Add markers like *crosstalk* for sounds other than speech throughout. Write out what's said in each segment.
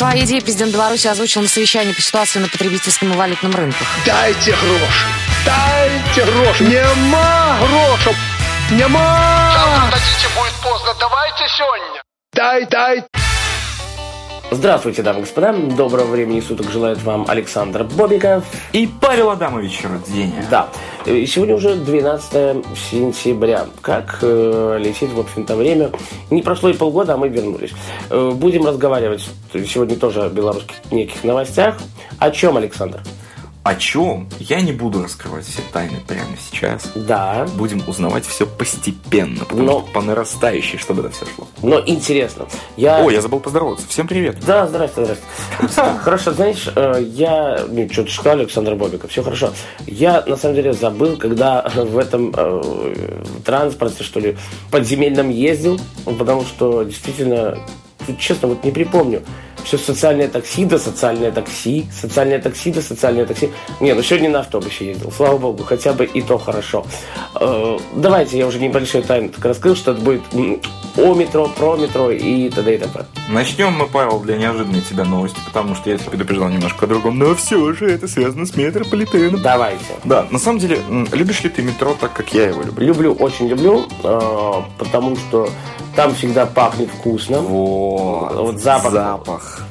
Свои идеи президент Беларуси озвучил на совещании по ситуации на потребительском и валютном рынках. Дайте гроши! Дайте гроши! Нема грошей! Нема! Завтра дадите, будет поздно. Давайте сегодня. Дай, дай! Здравствуйте, дамы и господа. Доброго времени суток желает вам Александр Бобиков. И Павел Адамович Рудзеня. Да, и сегодня уже 12 сентября. Как э, летит, в общем-то, время. Не прошло и полгода, а мы вернулись. Э, будем разговаривать сегодня тоже о белорусских неких новостях. О чем, Александр? О чем? Я не буду раскрывать все тайны прямо сейчас. Да. Будем узнавать все постепенно, потому Но- что по нарастающей, чтобы это все шло. Но интересно. Я... О, я забыл поздороваться. Всем привет. Да, здрасте, здрасте. *laughs* Хорошо, знаешь, э, я... Ну, что ты сказал, Александр Бобиков, все хорошо. Я, на самом деле, забыл, когда *laughs* в этом э, транспорте, что ли, подземельном ездил, потому что, действительно, честно, вот не припомню. Все социальное такси, да социальное такси, социальное такси, да социальное такси. Не, ну сегодня на автобусе ездил, слава богу, хотя бы и то хорошо. Э, давайте, я уже небольшой так раскрыл, что это будет о метро, про метро и т.д. и т.п. Начнем мы, Павел, для неожиданной тебя новости, потому что я тебя предупреждал немножко о другом, но все же это связано с метрополитеном. Давайте. Да, на самом деле, любишь ли ты метро так, как я его люблю? Люблю, очень люблю, э, потому что там всегда пахнет вкусно. Вот, Вот запах. запах.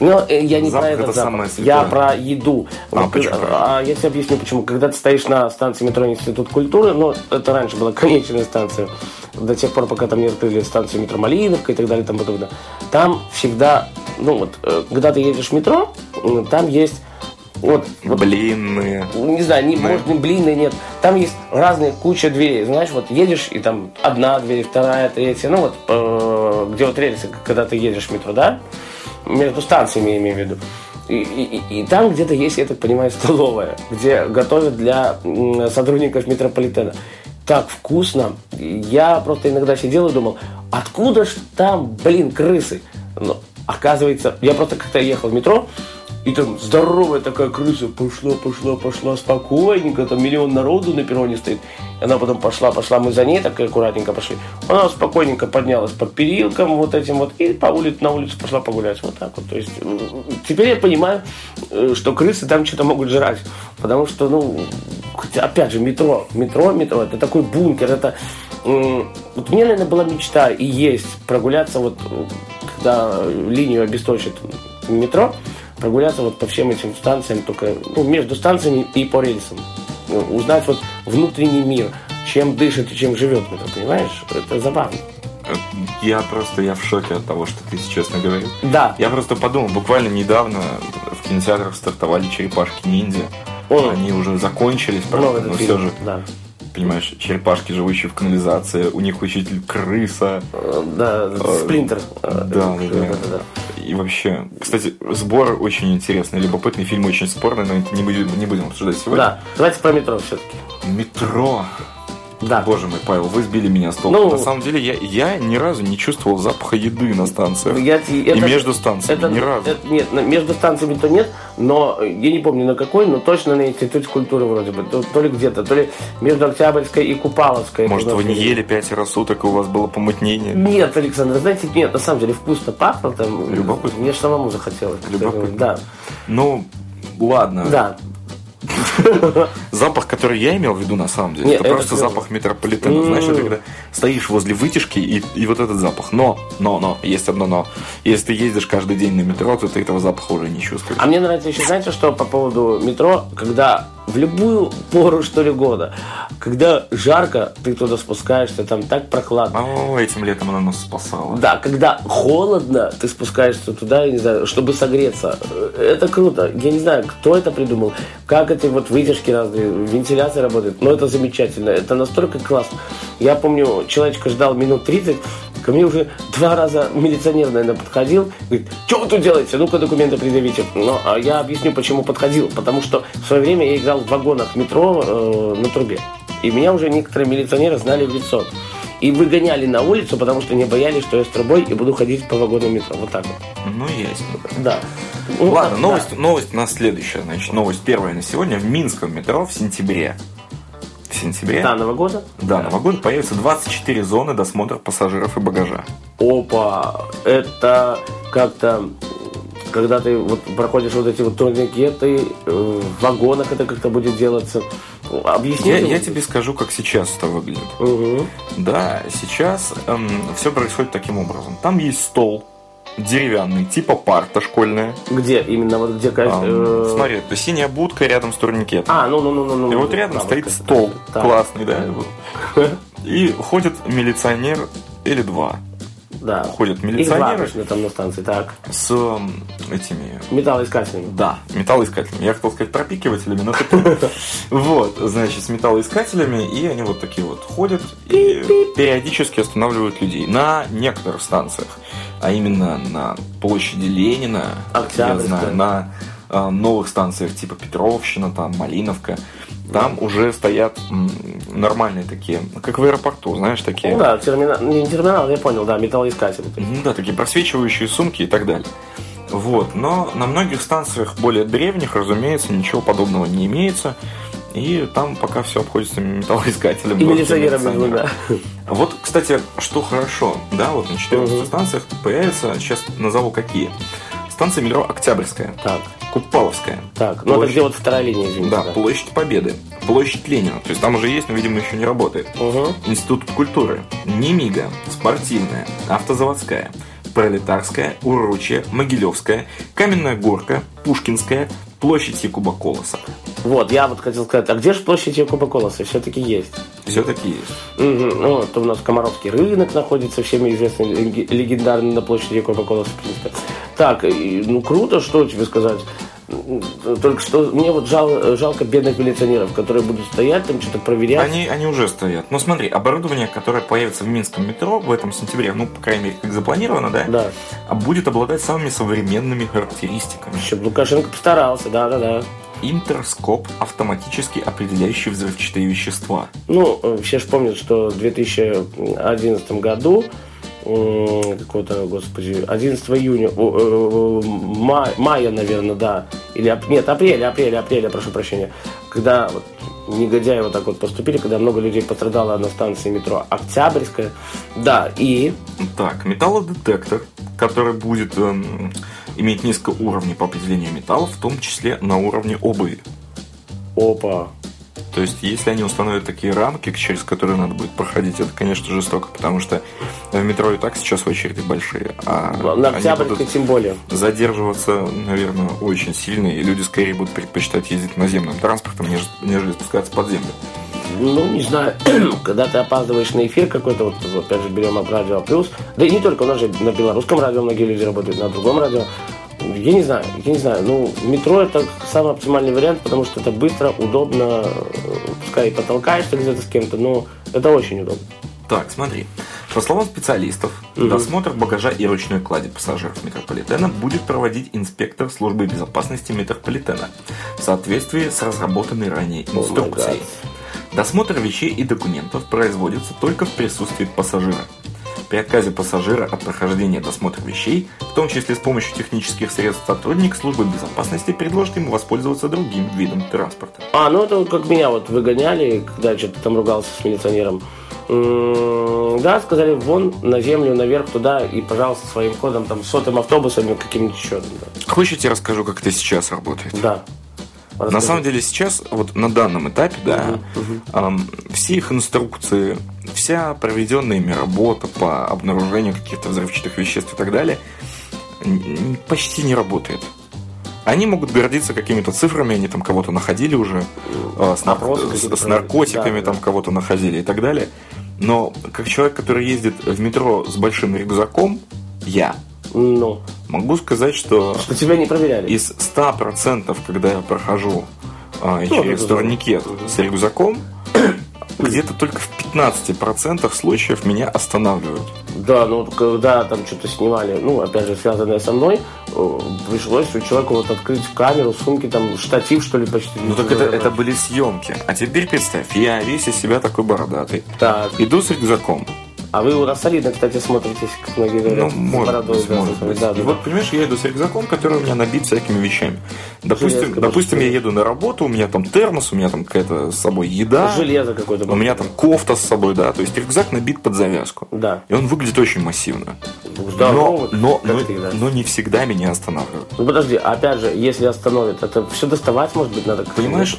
Но э, я не Запах про этот это запах. Я про еду. А, Вот, почему? а я тебе объясню, почему. Когда ты стоишь на станции метро Институт культуры, ну, это раньше была *laughs* конечная станция, до тех пор, пока там не открыли станцию метро Малиновка и так далее, там подобное. Там всегда, ну вот, э, когда ты едешь в метро, там есть вот, вот Блинные. не знаю, не, может, не блины нет. Там есть разные куча дверей. Знаешь, вот едешь, и там одна дверь, вторая, третья. Ну вот, э, где вот рельсы, когда ты едешь в метро, да? Между станциями, я имею в виду. И, и- и- там где-то есть, я так понимаю, столовая, где готовят для сотрудников метрополитена. Так вкусно. Я просто иногда сидел и думал, откуда ж там, блин, крысы? Но оказывается, я просто как-то ехал в метро, и там здоровая такая крыса пошла, пошла, пошла спокойненько, там миллион народу на перроне стоит. Она потом пошла, пошла, мы за ней так аккуратненько пошли. Она спокойненько поднялась под перилком вот этим вот и по улице, на улицу пошла погулять. Вот так вот. То есть м, теперь я понимаю, э, что крысы там что-то могут жрать. Потому что, ну, опять же, метро, метро, метро, это такой бункер, это... м, Вот у меня, наверное, была мечта и есть прогуляться вот, э, когда линию обесточит метро, прогуляться вот по всем этим станциям, только ну, между станциями и по рельсам. Ну, Узнать вот внутренний мир, чем дышит и чем живет метро, понимаешь? Это забавно. Я просто, я в шоке от того, что ты сейчас наговорил. Да. Я просто подумал, буквально недавно в кинотеатрах стартовали черепашки ниндзя. О. Они уже закончились, правда, но фильм, все же, Да. понимаешь, черепашки, живущие в канализации, у них учитель крыса. Э, Да, сплинтер. Э, да, да, да. да. И вообще, кстати, сбор очень интересный, любопытный, фильм очень спорный, но это не будем, не будем обсуждать сегодня. Да, давайте про метро все-таки. Метро. Да. Боже мой, Павел, вы сбили меня с толку. Ну- На самом деле, я, я ни разу не чувствовал запаха еды на станциях. Я- И это- между станциями, это- ни разу. это- нет, между станциями то нет, но я не помню на какой, но точно на Институте культуры вроде бы. То, то ли где-то, то ли между Октябрьской и Купаловской. Может, вы не ели пятеро суток, и у вас было помутнение? Нет, Александр, знаете, нет, на самом деле вкусно пахло там. Любопытно. Мне ж самому захотелось. Любопытно. Да. Ну, ладно. Да. *laughs* Запах, который я имел в виду на самом деле, Нет, это, это просто клево. запах метрополитена. М. Знаешь, это когда стоишь возле вытяжки и, и вот этот запах. Но, но, но, есть одно но. Если ты ездишь каждый день на метро, то ты этого запаха уже не чувствуешь. А мне нравится еще, знаете, что по поводу метро, когда в любую пору, что ли, года, когда жарко, ты туда спускаешься, там так прохладно. О, этим летом она нас спасала. Да, когда холодно, ты спускаешься туда, я не знаю, чтобы согреться. Это круто. Я не знаю, кто это придумал, как эти вот вытяжки разные, вентиляция работает. Но это замечательно. Это настолько классно. Я помню, человечка ждал минут 30, ко мне уже два раза милиционер, наверное, подходил, говорит, что вы тут делаете? Ну-ка документы предъявите. Ну, а я объясню, почему подходил. Потому что в свое время я играл в вагонах метро э, на трубе. И меня уже некоторые милиционеры знали в лицо. И выгоняли на улицу, потому что не боялись, что я с трубой и буду ходить по вагону метро. Вот так вот. Ну, ясно. Да. Ну, Ладно, да. новость, новость у нас следующая. Значит, новость первая на сегодня. В Минском метро в сентябре. В сентябре? Да, Новогода? Да, на вагоне появится 24 зоны досмотра пассажиров и багажа. Опа, это как-то когда ты вот проходишь вот эти вот турникеты, э, в вагонах это как-то будет делаться. Объясни. Я, я тебе скажу, как сейчас это выглядит. Мгм. Да, сейчас все происходит таким образом. Там есть стол деревянный, типа парта школьная. Где? Именно вот где... Ам, э, Смотри, это синяя будка рядом с турникетом. А, ну, ну, ну, ну, ну. И вот рядом да, стоит вот стол классный, да. И ходит милиционер или два. Да. Ходят Их милиционеры обычно там на станции. Так. с этими Металлоискателями. Да, металлоискателями. Я хотел сказать пропикивателями, но ты. *laughs* Вот, значит, с металлоискателями, и они вот такие вот ходят и периодически останавливают людей на некоторых станциях, а именно на площади Ленина, я знаю, на новых станциях типа Петровщина, там Малиновка. Там уже стоят нормальные такие, как в аэропорту, знаешь, такие. Ну да, терминал, не терминал, я понял, да, металлоискатель. Ну да, такие просвечивающие сумки и так далее. Вот, но на многих станциях более древних, разумеется, ничего подобного не имеется. И там пока все обходится металлоискателем. И милиционером. двумя. Вот, кстати, что хорошо, да, вот на 14 Мгм. станциях появятся, сейчас назову какие. Станция метро Октябрьская, Так, Купаловская, так. Ну это Площадь. где вот вторая линия, извините. да, площадь Победы, площадь Ленина, то есть там уже есть, но, видимо, еще не работает. Угу. Институт культуры, Немига, Спортивная, Автозаводская, Пролетарская, Урочья, Могилевская, Каменная Горка, Пушкинская, площадь Якуба Колоса. Вот, я вот хотел сказать, а где же площадь Якуба Колоса? Все-таки есть. Все-таки есть. Мгм. Ну, вот у нас Комаровский рынок находится, всеми известный, легендарный на площади Якуба Колоса, в принципе. Так, ну круто, что тебе сказать. Только что мне вот жал- жалко бедных милиционеров, которые будут стоять там, что-то проверять. Они, они уже стоят. Но смотри, оборудование, которое появится в Минском метро в этом сентябре, ну, по крайней мере, как запланировано, да, Да. а будет обладать самыми современными характеристиками. Еще Лукашенко постарался, да-да-да. Интерскоп, автоматически определяющий взрывчатые вещества. Ну, э, все же помнят, что в 2011 году какого-то, господи, 11 июня, о, э, ма- мая, наверное, да, или, нет, апреля, апреля, апреля, прошу прощения, когда вот негодяи вот так вот поступили, когда много людей пострадало на станции метро Октябрьская, да, и, Так, металлодетектор, который будет эм, иметь несколько уровней по определению металлов, в том числе на уровне обуви. опа, То есть, если они установят такие рамки, через которые надо будет проходить, это, конечно, жестоко, потому что в метро и так сейчас очереди большие. А на будут тем более. задерживаться, наверное, очень сильно, и люди скорее будут предпочитать ездить наземным транспортом, нежели, нежели спускаться под землю. Ну, не знаю, *clears throat* когда ты опаздываешь на эфир какой-то, вот, вот опять же берем от радио плюс, да и не только, у нас же на белорусском радио многие люди работают, на другом радио. Я не знаю, я не знаю. Ну, метро это самый оптимальный вариант, потому что это быстро, удобно, э, пускай и потолкаешься где-то с кем-то, но это очень удобно. Так, смотри. По словам специалистов, досмотр багажа и ручной клади пассажиров метрополитена будет проводить инспектор службы безопасности метрополитена в соответствии с разработанной ранее инструкцией. Досмотр вещей и документов производится только в присутствии пассажира. При отказе пассажира от прохождения досмотра вещей, в том числе с помощью технических средств, сотрудник службы безопасности предложит ему воспользоваться другим видом транспорта. А, ну это как меня вот выгоняли, когда я что-то там ругался с милиционером. Да, сказали, вон на землю, наверх, туда, и, пожалуйста, своим ходом, там, сотым автобусом или каким-нибудь еще. Да. Хочешь, я тебе расскажу, как это сейчас работает? да. На самом деле сейчас, вот на данном этапе, да, ам, все их инструкции, вся проведенная ими работа по обнаружению каких-то взрывчатых веществ и так далее, почти не работает. Они могут гордиться какими-то цифрами, они там кого-то находили уже, а, с, нар- с- с наркотиками Да, там да. кого-то находили и так далее. Но как человек, который ездит в метро с большим рюкзаком, я Ну, могу сказать, что что тебя не проверяли. из 100%, когда я прохожу Ну, через турникет с рюкзаком, *coughs* где-то только в 15% случаев меня останавливают. Да, ну когда там что-то снимали, ну, опять же, связанное со мной, э, пришлось у человека вот открыть камеру, сумки, там, штатив, что ли, почти. Ну так это, это были съемки. А теперь представь, я весь из себя такой бородатый. Так, Иду с рюкзаком. А вы нас солидно, кстати, смотритесь, как многие говорят. Ну, может бородой, быть, да, может да, быть. да, И да. вот, понимаешь, я еду с рюкзаком, который у меня набит всякими вещами. Допустим, Железка, допустим, я еду на работу, у меня там термос, у меня там какая-то с собой еда. Железо какое-то. У меня там кофта с собой, да. То есть рюкзак набит под завязку. Да. И он выглядит очень массивно. Да, но, но, но, ты, да. но не всегда меня останавливают. Ну подожди, опять же, если остановит, это все доставать, может быть, надо. Понимаешь,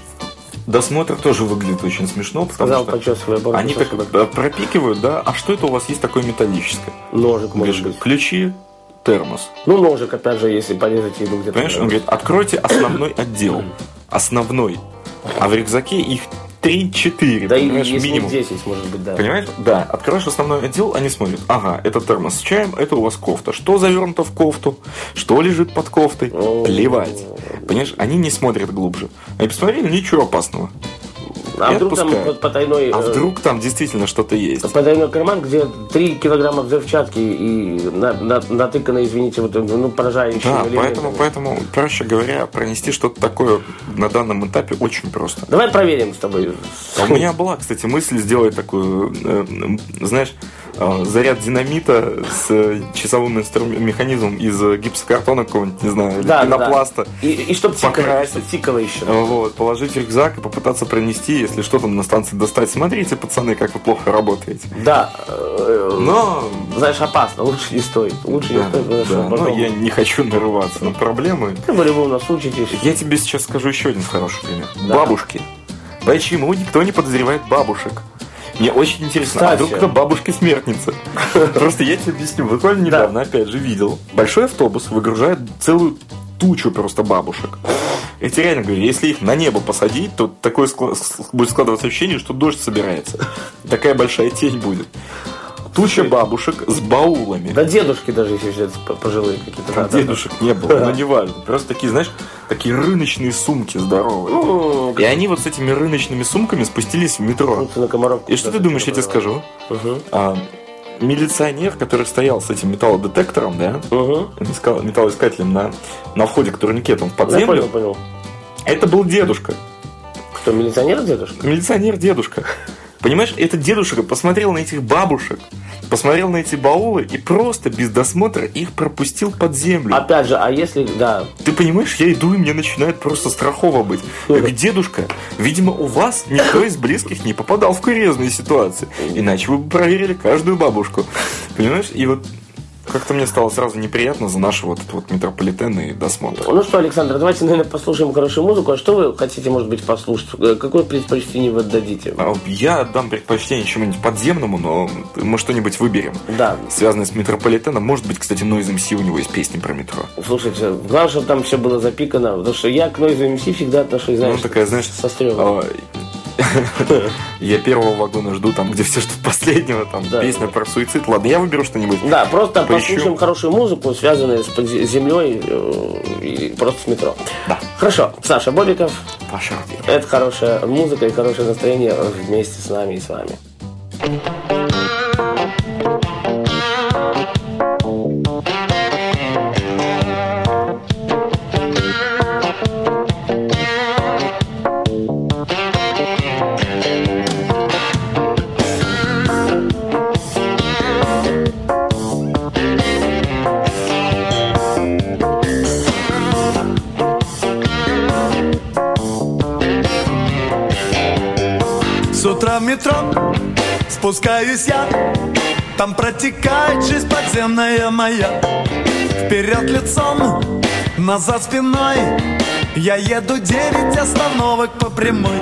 досмотр тоже выглядит очень смешно, потому Сказал, что бороду, они так э, пропикивают, да, а что это у вас есть такое металлическое? Ножик, может Говоришь, быть. ключи, термос. Ну, ножик, опять же, если порезать еду где-то. Понимаешь, он говорит, откройте основной отдел. *clears throat* Основной. А в рюкзаке их 3-4, Да и понимаешь, если минимум. 10, может быть, да. Понимаешь? Да, откроешь основной отдел, они смотрят. Ага, это термос с чаем, это у вас кофта. Что завернуто в кофту? Что лежит под кофтой? Плевать. Понимаешь, они не смотрят глубже. Они посмотрели, ничего опасного. А вдруг там отпускают. вот потайной... А э, вдруг там действительно что-то есть? Потайной карман, где 3 килограмма взрывчатки и на, на- натыкано, извините, вот, ну, поражающие Да, поэтому, поэтому, проще говоря, пронести что-то такое на данном этапе очень просто. Давай проверим с тобой. А у меня была, кстати, мысль сделать такую, э, знаешь, заряд динамита с э, часовым инстру- механизмом из э, гипсокартона какого-нибудь, не знаю, или Да, да, да. пенопласта. И, и чтоб тикало, Покрасить. тикало еще. Э, Вот, положить в рюкзак и попытаться пронести, если что там на станции достать. Смотрите, пацаны, как вы плохо работаете. Да. э, Но, Знаешь, опасно, лучше не стоит. Лучше не да, стоит, потому что да, но потом... я не хочу нарываться на проблемы. Вы у нас учитесь. Я тебе сейчас скажу еще один хороший пример. Да. Бабушки. Почему никто не подозревает бабушек? Мне очень интересно, а Кстати. вдруг это бабушка-смертница? *laughs* Просто я тебе объясню. Буквально недавно, опять же, видел. Большой автобус выгружает целую тучу просто бабушек. Я тебе реально говорю, если их на небо посадить, то такое будет складываться ощущение, что дождь собирается. Такая большая тень будет. Туча бабушек с баулами. Да дедушки даже, если взять по- пожилые какие-то. да, да, да. Дедушек не было, но не важно. Просто такие, знаешь, такие рыночные сумки здоровые. Ну, И они вот с этими рыночными сумками спустились в метро. на. И что ты думаешь, я тебе скажу? Угу. А, милиционер, который стоял с этим металлодетектором, да, Угу. металлоискателем на, на входе к турникетам в Я подземлю, понял, понял. это был дедушка. Кто, милиционер дедушка? Милиционер дедушка. Понимаешь, этот дедушка посмотрел на этих бабушек, посмотрел на эти баулы и просто без досмотра их пропустил под землю. Опять же, а если, да, Ты понимаешь, я иду, и мне начинает просто страхово быть. Я говорю, дедушка, видимо, у вас никто из близких не попадал в курьезные ситуации. Иначе вы бы проверили каждую бабушку. Понимаешь? И вот как-то мне стало сразу неприятно за наш вот этот вот метрополитен и досмотр. Ну что, Александр, давайте, наверное, послушаем хорошую музыку. А что вы хотите, может быть, послушать? Э, Какое предпочтение вы отдадите? А Я отдам предпочтение чему-нибудь подземному, но мы что-нибудь выберем. Да. Связанное с метрополитеном. Может быть, кстати, Noise MC у него есть песни про метро. Слушайте, главное, чтобы там все было запикано, потому что я к Noise MC всегда отношусь, знаешь, Ну, такая, знаешь, со стрёмом. *laughs* Я первого вагона жду, там, где все ждут последнего, там, песня про суицид. Ладно, я выберу что-нибудь. Да, просто послушаем хорошую музыку, связанную с землей э, и просто с метро. Да. Хорошо, Саша Бобиков, Паша это хорошая музыка и хорошее настроение вместе с нами и с вами. Метро спускаюсь я Там протекает жизнь подземная моя. Вперед лицом, назад спиной. Я еду девять остановок по прямой.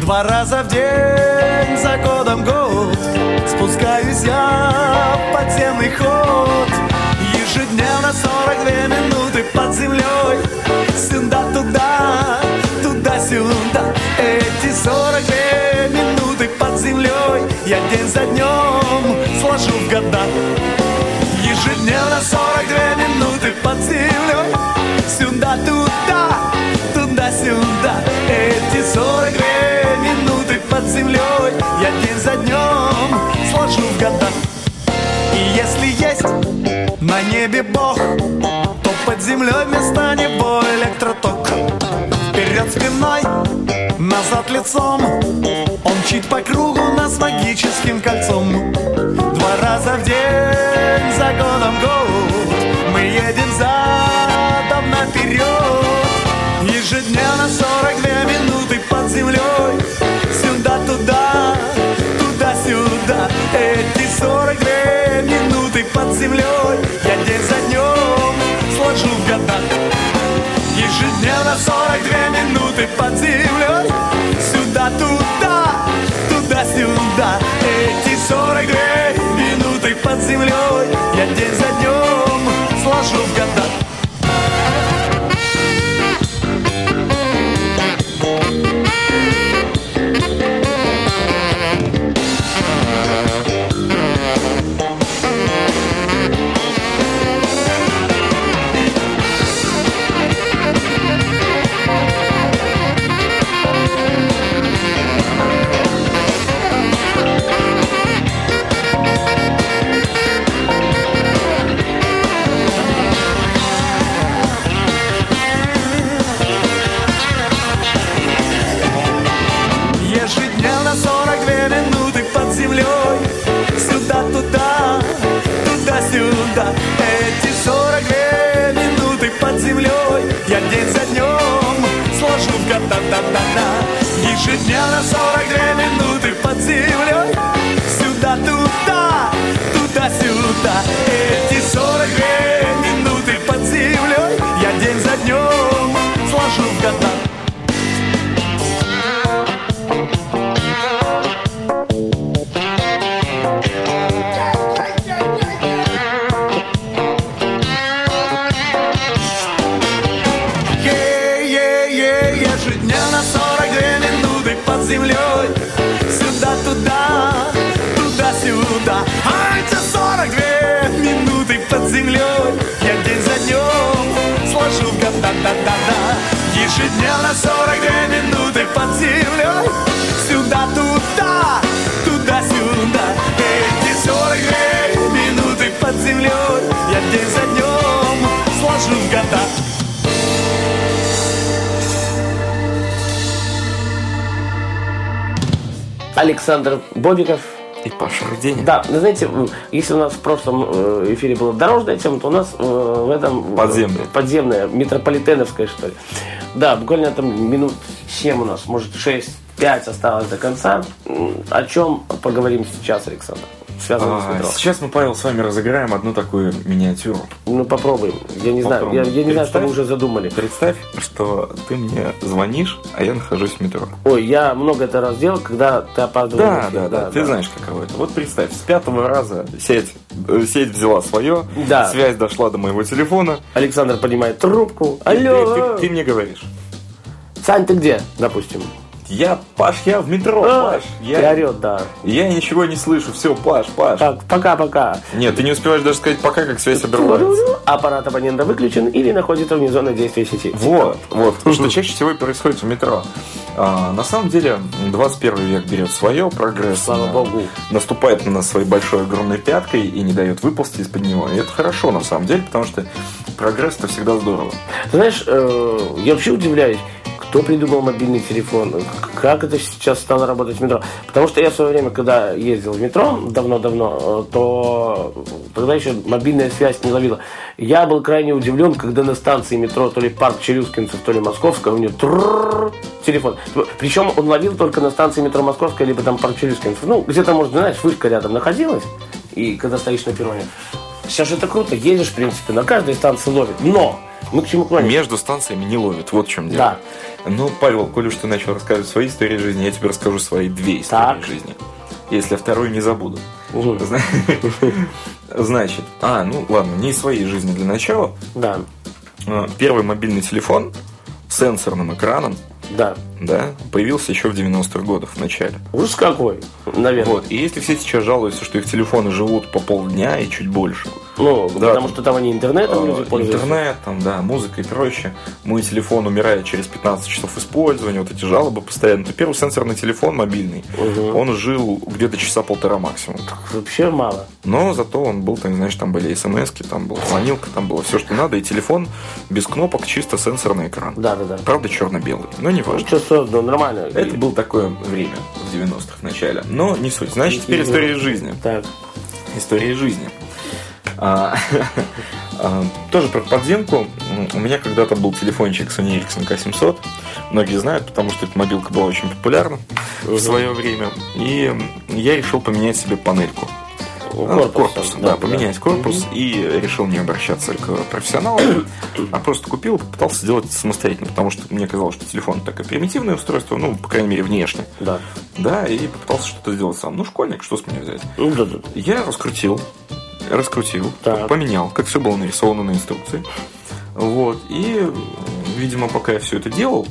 Два раза в день, за годом год. Спускаюсь я в подземный ход. Ежедневно 42 минуты под в небе Бог, то под землей вместо него электроток. Вперед спиной, назад лицом, он чит по кругу нас магическим кольцом. Два раза в день за годом год мы едем задом наперед. Ежедневно 42 минуты под землей, сюда-туда, туда-сюда, эти 42 минуты под землей. 42 минуты под землей да Ежедневно 42 минуты под Ежедневно 42 минуты под землей Сюда-туда, туда-сюда Эти 42 минуты под землей Я день за днем сложу в года Александр Бобиков. И Паша Руденя. Да, вы знаете, если у нас в прошлом э, эфире была дорожная тема, то у нас э, в этом... Подземная. Подземная, метрополитеновская, что ли. Да, буквально там минут 7 у нас, может 6-5 осталось до конца. О чем поговорим сейчас, Александр? Связано с А, метро. сейчас мы, Павел, с вами разыграем одну такую миниатюру. Ну, попробуем. Я не знаю, я, я не знаю, что мы уже задумали. Представь, что ты мне звонишь, а я нахожусь в метро. Ой, я много это раз делал, когда ты опаздывал. Да, эфир. да, да, ты знаешь, каково это. Вот представь, с пятого раза сеть, э, сеть взяла свое, Да. связь дошла до моего телефона. Александр поднимает трубку. Алло, Ты, ты- ты мне говоришь. Сань, ты где, допустим? Я, Паш, я в метро, А, Паш. Ты Я, орет, да. я ничего не слышу, все, Паш, Паш. Так, пока-пока. Нет, ты не успеваешь даже сказать пока, как связь обрывается. Аппарат абонента выключен или находится вне зоны действия сети. Вот, вот, что чаще всего происходит в метро. А, на самом деле, 21 век берет свое, прогресс Слава а, богу. наступает на нас своей большой огромной пяткой и не дает выползти из-под него. И это хорошо, на самом деле, потому что прогресс это всегда здорово. Ты знаешь, э, я вообще удивляюсь, кто придумал мобильный телефон, как это сейчас стало работать в метро. Потому что я в свое время, когда ездил в метро, давно-давно, э, то тогда еще мобильная связь не ловила. Я был крайне удивлен, когда на станции метро, то ли парк Челюскинцев, то ли Московская, у трррррр телефон. Причем он ловил только на станции метро Московская, либо там парк Челюскинцев. Ну, где-то, может, знаешь, вышка рядом находилась, и когда стоишь на перроне. Сейчас же это круто, едешь, в принципе, на каждой станции ловит. Но мы к чему клоним? Между станциями не ловит, вот в чем дело. Ну, Павел, коль уж ты начал рассказывать свои истории жизни, я тебе расскажу свои две истории Так. жизни. Если я вторую не забуду. *laughs* Значит, а, ну ладно, не из своей жизни для начала. Да, А, Первый мобильный телефон с сенсорным экраном, да. да, появился еще в 90-х годах в начале. Ужас какой, наверное. Вот. И если все сейчас жалуются, что их телефоны живут по полдня и чуть больше, Ну, Да, потому там, что там они интернетом люди э, пользуются. интернет, там, да, музыка и прочее, мой телефон умирает через 15 часов использования, вот эти жалобы постоянно, то первый сенсорный телефон мобильный, Мгм. он жил где-то часа полтора максимум. Вообще мало. Но зато он был, там, знаешь, там были смс там была звонилка, там было все, что надо, и телефон без кнопок, чисто сенсорный экран. Да, да, да. Правда, черно-белый, но не важно. Что, что, ну, нормально. Это было такое время в 90-х в начале. Но не суть. Значит, теперь история из жизни. Так. История из жизни. А, *laughs* А, Тоже про подземку. У меня когда-то был телефончик Sony Ericsson K700. Многие знают, потому что эта мобилка была очень популярна в свое время. И я решил поменять себе панельку. Корпус, корпус, да, да, поменять корпус и решил не обращаться к профессионалам, а просто купил, попытался сделать это самостоятельно, потому что мне казалось, что телефон такое примитивное устройство, ну, по крайней мере, внешне. Да. Да, и попытался что-то сделать сам. Ну, школьник, что с меня взять? Ну, да, да. Я раскрутил, раскрутил, Так. поменял, как все было нарисовано на инструкции. Вот, и, видимо, пока я все это делал,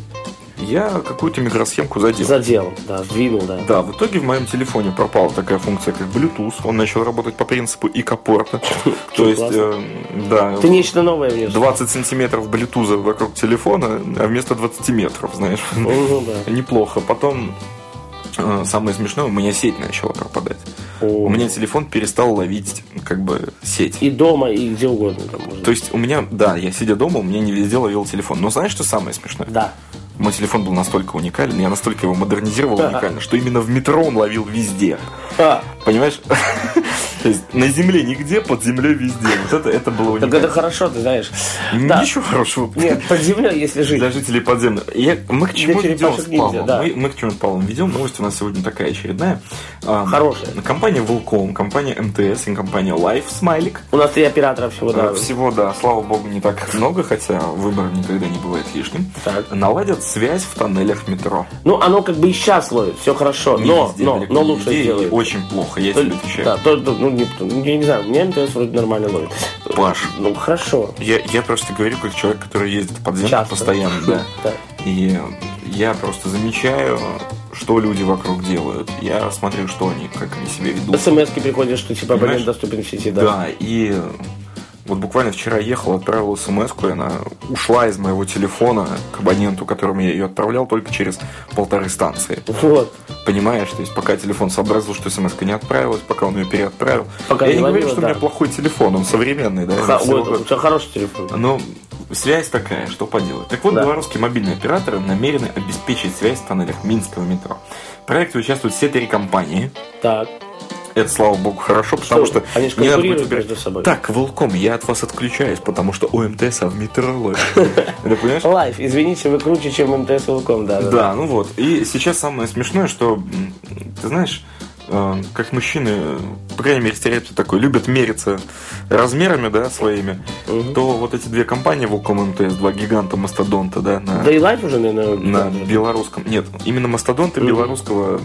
я какую-то микросхемку задел. Задел, да, сдвинул, да. Да, в итоге в моем телефоне пропала такая функция, как Bluetooth. Он начал работать по принципу ИК-порта. *laughs* То есть, э, да, Ты нечто новое внес. 20 сантиметров Bluetooth вокруг телефона, а вместо 20 метров, знаешь. Ну, да. *laughs* Неплохо. Потом, э, самое смешное, у меня сеть начала пропадать. О. У меня телефон перестал ловить, как бы, сеть. И дома, и где угодно. Там, может То есть у меня, да, я сидя дома, у меня не везде ловил телефон. Но знаешь, что самое смешное? Да. Мой телефон был настолько уникален, я настолько его модернизировал уникально, что именно в метро он ловил везде. Понимаешь? *laughs* То есть на земле нигде, под землей везде. Вот это, это было так уникально. это хорошо, ты знаешь. Да. Ничего хорошего. Нет, под землей, если жить. Для жителей подземных. Я- мы к чему Для ведем с Павлом? да. Мы, мы к чему с Павлом ведем? Новость у нас сегодня такая очередная. Хорошая. Компания Волком, компания МТС и компания Life Смайлик. У нас три оператора всего, да. Э, Всего, да, слава богу, не так много, хотя выбор никогда не бывает лишним. Так. Наладят связь в тоннелях метро. Ну, оно как бы и сейчас ловит, все хорошо, Не но, везде, но, но лучше везде. Очень плохо, я То- тебе отвечаю. Да, то, ну, не, я не знаю, меня МТС вроде нормально ловит. Паш, Ну, хорошо. я, я просто говорю как человек, который ездит по подземке Часто. постоянно, да. *laughs* Да. И я просто замечаю, что люди вокруг делают. Я смотрю, что они, как они себя ведут. СМС-ки приходят, что типа абонент доступен в сети, да. Да, и вот буквально вчера ехал, отправил смс и она ушла из моего телефона к абоненту, которому я ее отправлял, только через полторы станции. Вот. Понимаешь, то есть пока телефон сообразил, что смс не отправилась, пока он ее переотправил. Пока я не не говорю, ловила, что да. у меня плохой телефон, он современный, да. Ха- всего ой, у тебя хороший телефон. но связь такая, что поделать. Так вот, Да. белорусские мобильные операторы намерены обеспечить связь в тоннелях Минского метро. В проекте участвуют все три компании. Так. Это, слава богу, хорошо, потому что, Они же не надо будет выбирать. между собой. Так, Волком, я от вас отключаюсь, потому что метро ловит. *laughs* Ты понимаешь? Life, извините, вы круче, чем МТС Velcom, да. да. Ну вот. И сейчас самое смешное, что, ты знаешь, как мужчины, э, по крайней мере, стереотип такой, любят мериться размерами, да, своими, то вот эти две компании, и МТС, два гиганта мастодонта, да, на, Да и Life уже, наверное, на белорусском, нет, именно мастодонты белорусского м,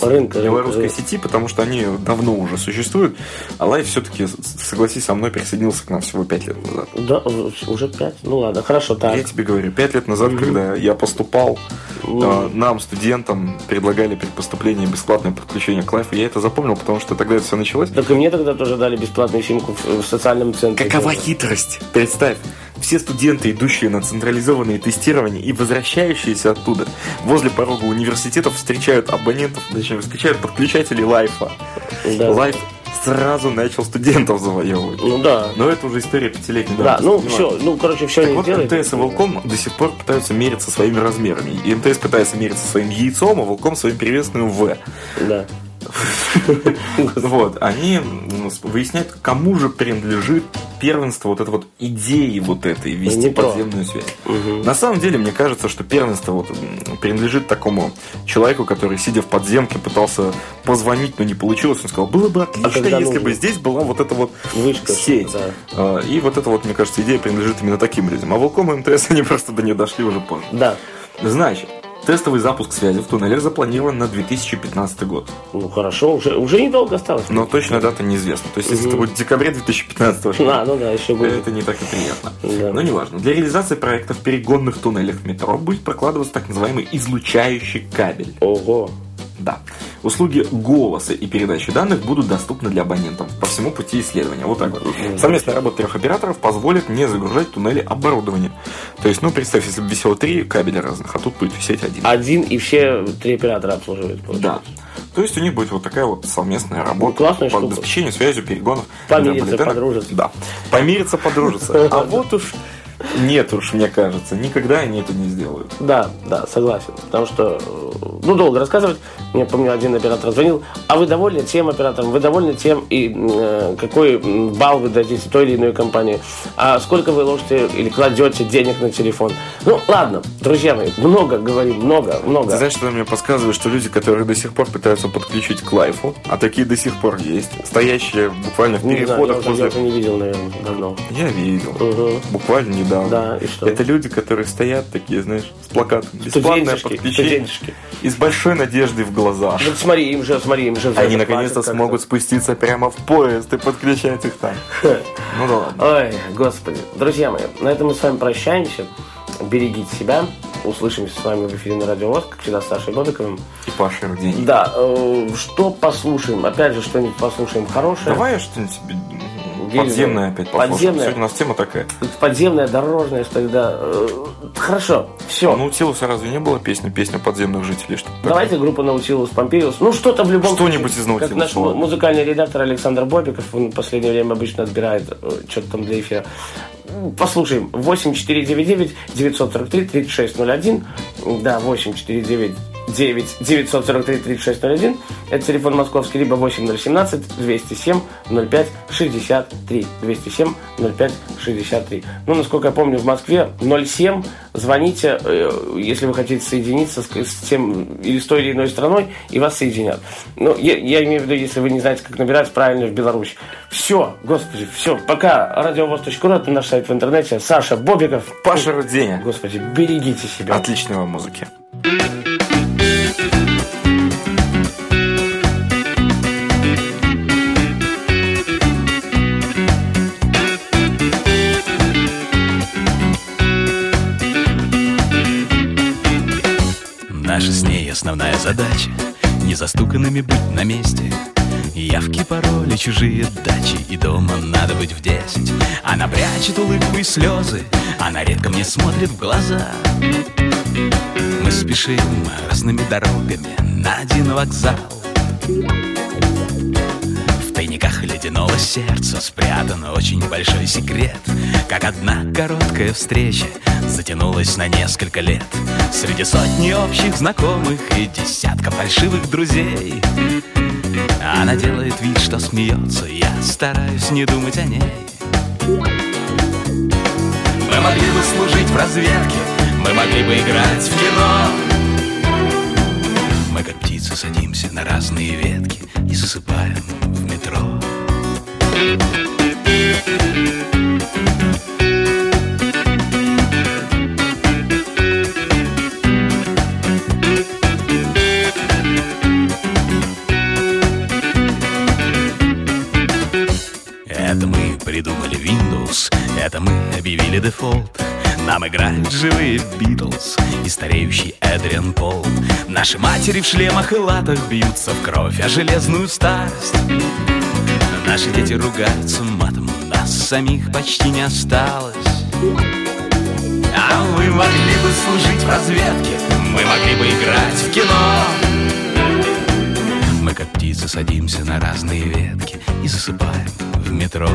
Рынка, белорусской рынка. сети, потому что они давно уже существуют, а Life все-таки, согласись со мной, присоединился к нам всего пять лет назад. Да, уже пять. Ну ладно, хорошо, так. Я тебе говорю, пять лет назад, когда я поступал, э, нам, студентам, предлагали при поступлении бесплатное подключение к Life у. Я это запомнил, потому что тогда это все началось. Так и мне тогда тоже дали бесплатную симку в, в социальном центре. Какова хитрость? Представь, все студенты, идущие на централизованные тестирования и возвращающиеся оттуда, возле порога университетов встречают абонентов, точнее, встречают подключателей Life а. Да. Life сразу начал студентов завоевывать. Ну да. Но это уже история пятилетней Да, ну все, ну короче, все Так не вот, сделает. МТС и Velcom до сих пор пытаются мериться своими размерами. И МТС пытается мериться своим яйцом, а Velcom своим приветственным В. Да. *laughs* Вот, они м, выясняют, кому же принадлежит первенство вот этой вот идеи вот этой вести Метро. подземную связь. На самом деле, мне кажется, что первенство вот принадлежит такому человеку, который, сидя в подземке, пытался позвонить, но не получилось. Он сказал, было бы отлично, если бы здесь была вот эта вот сеть. А, И вот эта вот, мне кажется, идея принадлежит именно таким людям. А Волком и МТС, они просто до нее дошли уже позже. Да. Значит, тестовый запуск связи в туннелях запланирован на 2015 год. Ну хорошо, уже, уже недолго осталось. Но точная дата неизвестна. То есть, если это будет в декабре 2015 А, ну да, еще будет. это не так и приятно. Да. Но неважно. Для реализации проекта в перегонных туннелях метро будет прокладываться так называемый излучающий кабель. Ого. Да. Услуги голоса и передачи данных будут доступны для абонентов по всему пути исследования. Вот так вот. Совместная работа трех операторов позволит не загружать туннели оборудование. То есть, ну, представь, если бы висело три кабеля разных, а тут будет висеть один. Один и все три оператора обслуживают, Да. получается. То есть у них будет вот такая вот совместная работа классная по штука. обеспечению связью, перегонов. Помириться, подружиться. Да. Помириться, подружиться. *laughs* А вот уж Нет уж, мне кажется, никогда они это не сделают. Да, да, согласен. Потому что, э, ну, долго рассказывать. Мне, помню, один оператор звонил. А вы довольны тем оператором? Вы довольны тем, и э, какой балл вы дадите той или иной компании? А сколько вы ложите или кладете денег на телефон? Ну, ладно, друзья мои, много говорим, много, много. Ты знаешь, что мне подсказывает, что люди, которые до сих пор пытаются подключить к лайфу, а такие до сих пор есть, стоящие буквально в не знаю, я переходах уже, я возле... уже не видел, наверное, давно. Я видел. Мгм. Буквально недавно. Да, и что? Это люди, которые стоят такие, знаешь, с плакатом. Бесплатное подключение. И с большой надеждой в глазах. Вот смотри, им же, смотри, им же Они наконец-то смогут спуститься прямо в поезд и подключать их там. *laughs* Ну да ладно. Ой, господи. Друзья мои, на этом мы с вами прощаемся. Берегите себя. Услышимся с вами в эфире на Радио ВОЗ, как всегда, с Сашей Бобиковым. И Паша Рудень. Да, э, что послушаем? Опять же, что-нибудь послушаем хорошее. Давай я что-нибудь себе Гильза. подземное опять послушаем. Подземное. Сегодня у нас тема такая. Подземное, дорожное, что тогда. э, Хорошо, все. Наутилуса разве не было песни, песня подземных жителей? Что Давайте группа Наутилус, Помпеус. Ну, что-то в любом Что-нибудь случае. из Наутилуса, Как наш музыкальный редактор Александр Бобиков, он в последнее время обычно отбирает э, что-то там для эфира. Послушаем. 8499 943 3601. Да, 8499 9 943 3601. Это телефон московский, либо 8017 207 05 63. 207 05 63. Ну, насколько я помню, в Москве 07. Звоните, э, если вы хотите соединиться с, с тем или с той или иной страной, и вас соединят. Ну, я, я имею в виду, если вы не знаете, как набирать правильно в Беларусь. Все, господи, все. Пока. Радиовоз.ру, это наш сайт в интернете. Саша Бобиков. Паша Руденя. Господи, берегите себя. Отличной вам музыки. Наша с основная задача Незастуканными быть на месте. Явки, пароли, чужие дачи И дома надо быть в десять. Она прячет улыбку и слезы Она редко мне смотрит в глаза. Мы спешим разными дорогами На один вокзал тайниках ледяного сердца спрятан очень большой секрет. Как одна короткая встреча затянулась на несколько лет. Среди сотни общих знакомых и десятка фальшивых друзей. Она делает вид, что смеется, я стараюсь не думать о ней. Мы могли бы служить в разведке, мы могли бы играть в кино. Мы как птицы садимся на разные ветки и засыпаем в метро. Это мы придумали Windows, это мы объявили дефолт. Нам играют живые Битлз и стареющий Эдриан Пол. Наши матери в шлемах и латах бьются в кровь, а железную старость. Наши дети ругаются матом, нас самих почти не осталось. А мы могли бы служить в разведке, мы могли бы играть в кино. Мы как птицы садимся на разные ветки и засыпаем в метро.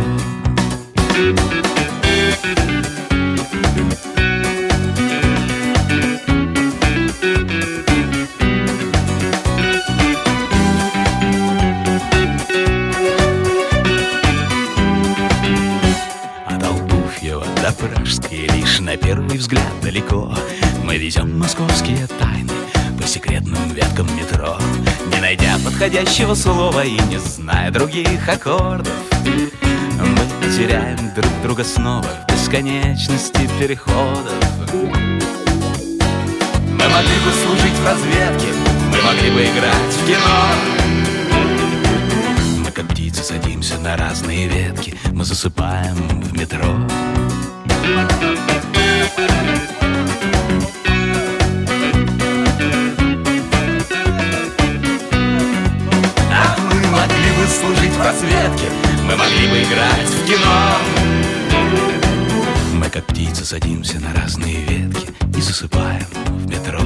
От первый взгляд далеко. Мы везем московские тайны по секретным веткам метро Не найдя подходящего слова и не зная других аккордов. Мы теряем друг друга снова в бесконечности переходов. Мы могли бы служить в разведке, мы могли бы играть в кино. Мы как птицы садимся на разные ветки Мы засыпаем в метро служить в разведке Мы могли бы играть в кино. Мы как садимся на разные ветки И засыпаем в метро